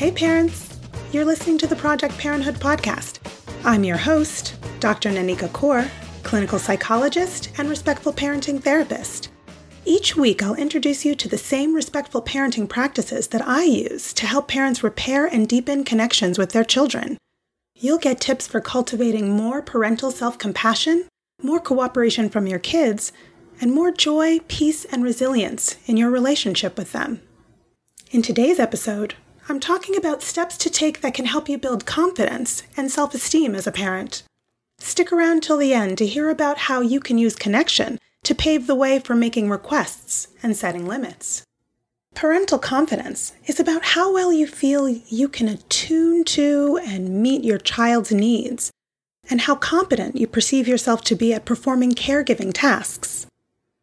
Hey, parents! You're listening to the Project Parenthood podcast. I'm your host, Dr. Nanika Coor, clinical psychologist and respectful parenting therapist. Each week, I'll introduce you to the same respectful parenting practices that I use to help parents repair and deepen connections with their children. You'll get tips for cultivating more parental self compassion, more cooperation from your kids, and more joy, peace, and resilience in your relationship with them. In today's episode, I'm talking about steps to take that can help you build confidence and self esteem as a parent. Stick around till the end to hear about how you can use connection to pave the way for making requests and setting limits. Parental confidence is about how well you feel you can attune to and meet your child's needs, and how competent you perceive yourself to be at performing caregiving tasks.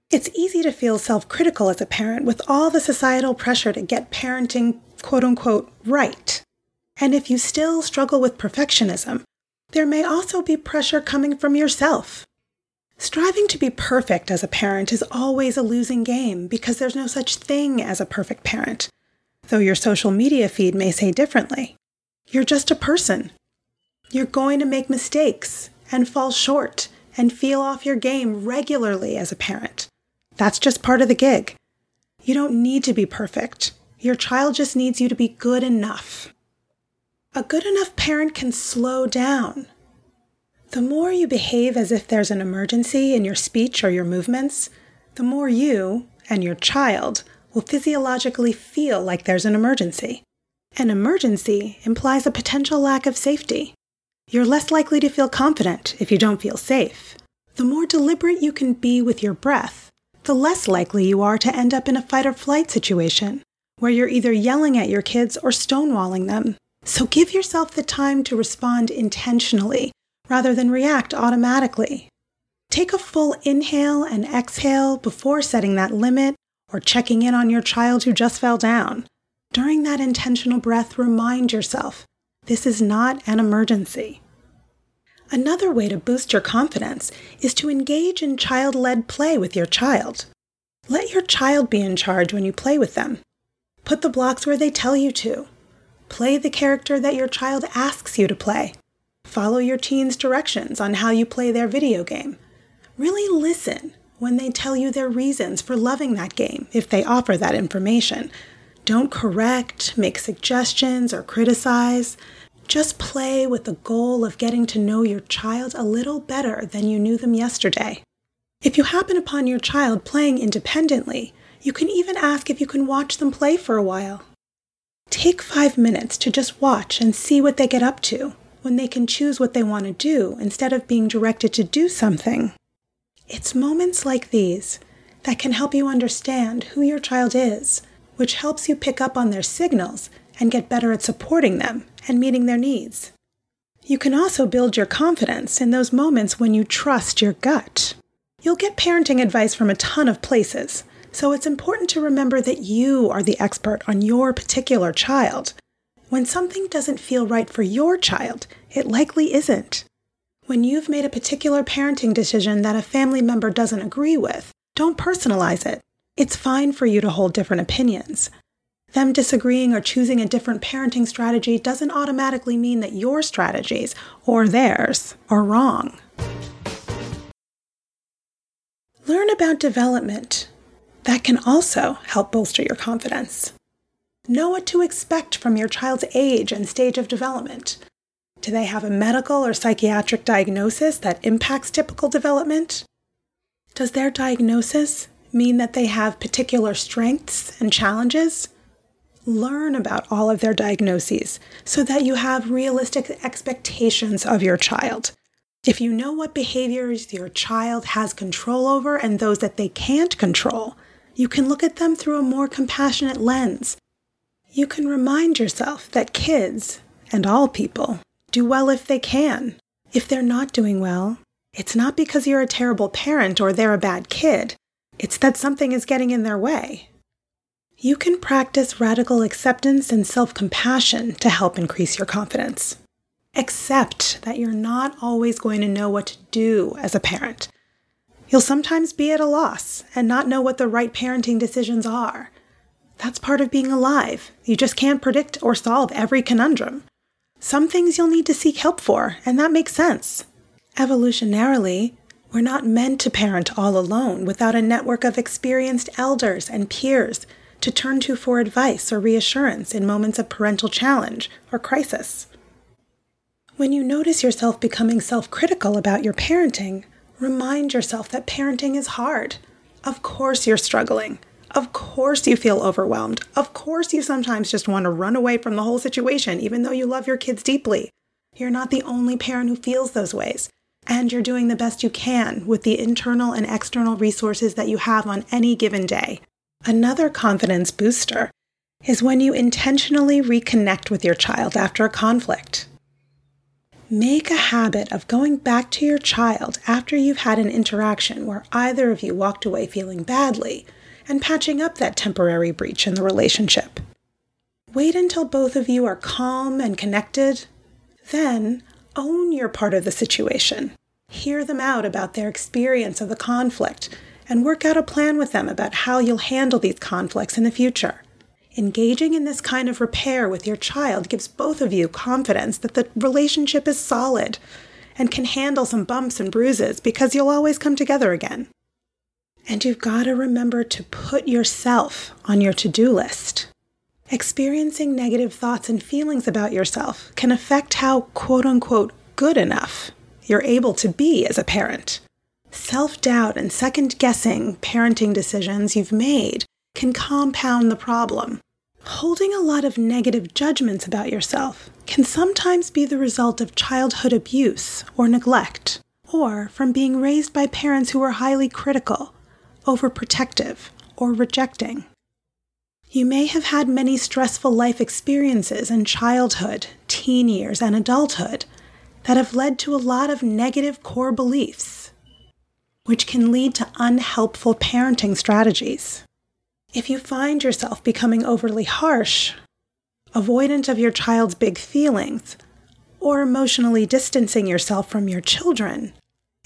It's easy to feel self critical as a parent with all the societal pressure to get parenting quote unquote right. And if you still struggle with perfectionism, there may also be pressure coming from yourself. Striving to be perfect as a parent is always a losing game because there's no such thing as a perfect parent, though your social media feed may say differently. You're just a person. You're going to make mistakes and fall short and feel off your game regularly as a parent. That's just part of the gig. You don't need to be perfect. Your child just needs you to be good enough. A good enough parent can slow down. The more you behave as if there's an emergency in your speech or your movements, the more you and your child will physiologically feel like there's an emergency. An emergency implies a potential lack of safety. You're less likely to feel confident if you don't feel safe. The more deliberate you can be with your breath, the less likely you are to end up in a fight or flight situation where you're either yelling at your kids or stonewalling them. So give yourself the time to respond intentionally rather than react automatically. Take a full inhale and exhale before setting that limit or checking in on your child who just fell down. During that intentional breath, remind yourself this is not an emergency. Another way to boost your confidence is to engage in child led play with your child. Let your child be in charge when you play with them. Put the blocks where they tell you to. Play the character that your child asks you to play. Follow your teen's directions on how you play their video game. Really listen when they tell you their reasons for loving that game, if they offer that information. Don't correct, make suggestions, or criticize. Just play with the goal of getting to know your child a little better than you knew them yesterday. If you happen upon your child playing independently, you can even ask if you can watch them play for a while. Take five minutes to just watch and see what they get up to when they can choose what they want to do instead of being directed to do something. It's moments like these that can help you understand who your child is, which helps you pick up on their signals and get better at supporting them and meeting their needs. You can also build your confidence in those moments when you trust your gut. You'll get parenting advice from a ton of places, so it's important to remember that you are the expert on your particular child. When something doesn't feel right for your child, it likely isn't. When you've made a particular parenting decision that a family member doesn't agree with, don't personalize it. It's fine for you to hold different opinions. Them disagreeing or choosing a different parenting strategy doesn't automatically mean that your strategies or theirs are wrong. Learn about development that can also help bolster your confidence. Know what to expect from your child's age and stage of development. Do they have a medical or psychiatric diagnosis that impacts typical development? Does their diagnosis mean that they have particular strengths and challenges? Learn about all of their diagnoses so that you have realistic expectations of your child. If you know what behaviors your child has control over and those that they can't control, you can look at them through a more compassionate lens. You can remind yourself that kids, and all people, do well if they can. If they're not doing well, it's not because you're a terrible parent or they're a bad kid, it's that something is getting in their way. You can practice radical acceptance and self compassion to help increase your confidence. Accept that you're not always going to know what to do as a parent. You'll sometimes be at a loss and not know what the right parenting decisions are. That's part of being alive. You just can't predict or solve every conundrum. Some things you'll need to seek help for, and that makes sense. Evolutionarily, we're not meant to parent all alone without a network of experienced elders and peers to turn to for advice or reassurance in moments of parental challenge or crisis. When you notice yourself becoming self critical about your parenting, remind yourself that parenting is hard. Of course, you're struggling. Of course, you feel overwhelmed. Of course, you sometimes just want to run away from the whole situation, even though you love your kids deeply. You're not the only parent who feels those ways, and you're doing the best you can with the internal and external resources that you have on any given day. Another confidence booster is when you intentionally reconnect with your child after a conflict. Make a habit of going back to your child after you've had an interaction where either of you walked away feeling badly and patching up that temporary breach in the relationship. Wait until both of you are calm and connected. Then own your part of the situation. Hear them out about their experience of the conflict and work out a plan with them about how you'll handle these conflicts in the future. Engaging in this kind of repair with your child gives both of you confidence that the relationship is solid and can handle some bumps and bruises because you'll always come together again. And you've got to remember to put yourself on your to do list. Experiencing negative thoughts and feelings about yourself can affect how quote unquote good enough you're able to be as a parent. Self doubt and second guessing parenting decisions you've made can compound the problem Holding a lot of negative judgments about yourself can sometimes be the result of childhood abuse or neglect, or from being raised by parents who were highly critical, overprotective, or rejecting. You may have had many stressful life experiences in childhood, teen years, and adulthood that have led to a lot of negative core beliefs, which can lead to unhelpful parenting strategies. If you find yourself becoming overly harsh, avoidant of your child's big feelings, or emotionally distancing yourself from your children,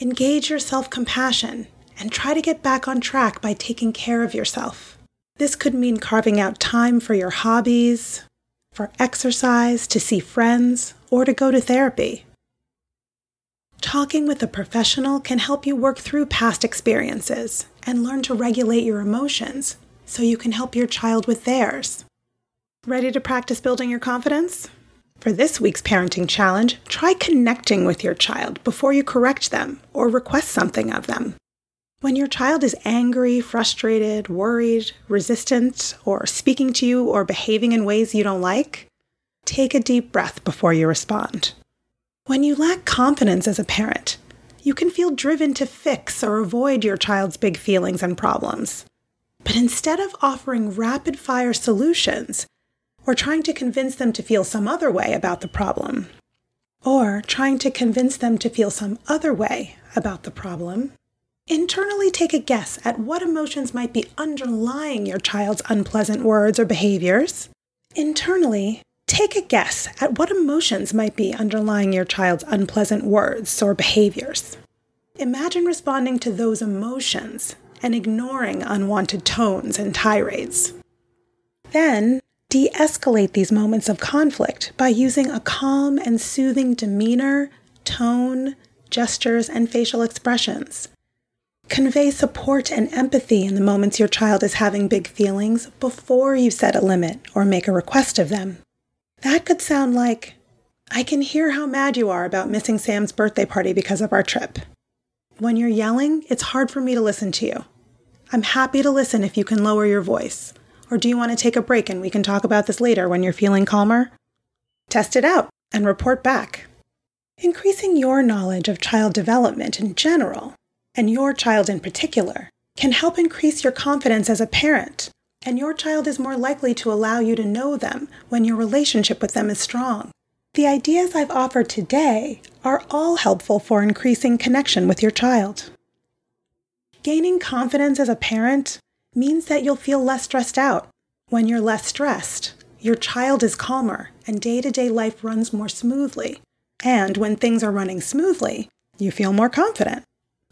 engage your self compassion and try to get back on track by taking care of yourself. This could mean carving out time for your hobbies, for exercise, to see friends, or to go to therapy. Talking with a professional can help you work through past experiences and learn to regulate your emotions so you can help your child with theirs. Ready to practice building your confidence? For this week's parenting challenge, try connecting with your child before you correct them or request something of them. When your child is angry, frustrated, worried, resistant, or speaking to you or behaving in ways you don't like, take a deep breath before you respond. When you lack confidence as a parent, you can feel driven to fix or avoid your child's big feelings and problems. But instead of offering rapid fire solutions, or trying to convince them to feel some other way about the problem, or trying to convince them to feel some other way about the problem, internally take a guess at what emotions might be underlying your child's unpleasant words or behaviors. Internally, take a guess at what emotions might be underlying your child's unpleasant words or behaviors. Imagine responding to those emotions and ignoring unwanted tones and tirades. Then, de escalate these moments of conflict by using a calm and soothing demeanor, tone, gestures, and facial expressions. Convey support and empathy in the moments your child is having big feelings before you set a limit or make a request of them. That could sound like, I can hear how mad you are about missing Sam's birthday party because of our trip. When you're yelling, it's hard for me to listen to you. I'm happy to listen if you can lower your voice. Or do you want to take a break and we can talk about this later when you're feeling calmer? Test it out and report back. Increasing your knowledge of child development in general, and your child in particular, can help increase your confidence as a parent, and your child is more likely to allow you to know them when your relationship with them is strong. The ideas I've offered today are all helpful for increasing connection with your child. Gaining confidence as a parent means that you'll feel less stressed out. When you're less stressed, your child is calmer and day to day life runs more smoothly. And when things are running smoothly, you feel more confident.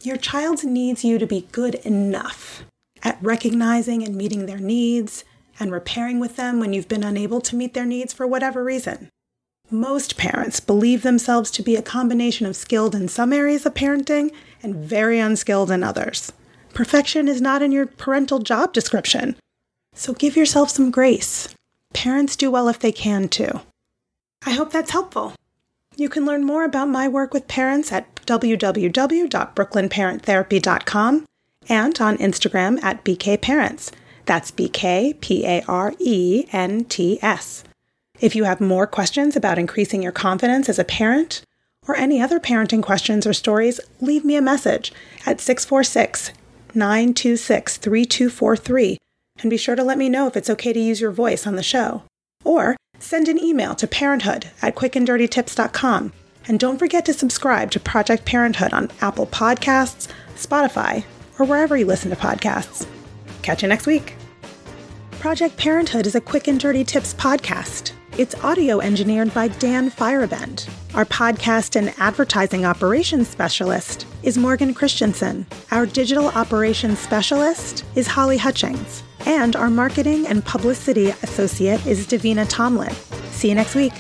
Your child needs you to be good enough at recognizing and meeting their needs and repairing with them when you've been unable to meet their needs for whatever reason. Most parents believe themselves to be a combination of skilled in some areas of parenting and very unskilled in others. Perfection is not in your parental job description. So give yourself some grace. Parents do well if they can too. I hope that's helpful. You can learn more about my work with parents at www.brooklynparenttherapy.com and on Instagram at bkparents. That's B K P A R E N T S. If you have more questions about increasing your confidence as a parent or any other parenting questions or stories, leave me a message at 646 926 3243 and be sure to let me know if it's okay to use your voice on the show. Or send an email to parenthood at quickanddirtytips.com. And don't forget to subscribe to Project Parenthood on Apple Podcasts, Spotify, or wherever you listen to podcasts. Catch you next week. Project Parenthood is a quick and dirty tips podcast. It's audio engineered by Dan Feierabend. Our podcast and advertising operations specialist is Morgan Christensen. Our digital operations specialist is Holly Hutchings. And our marketing and publicity associate is Davina Tomlin. See you next week.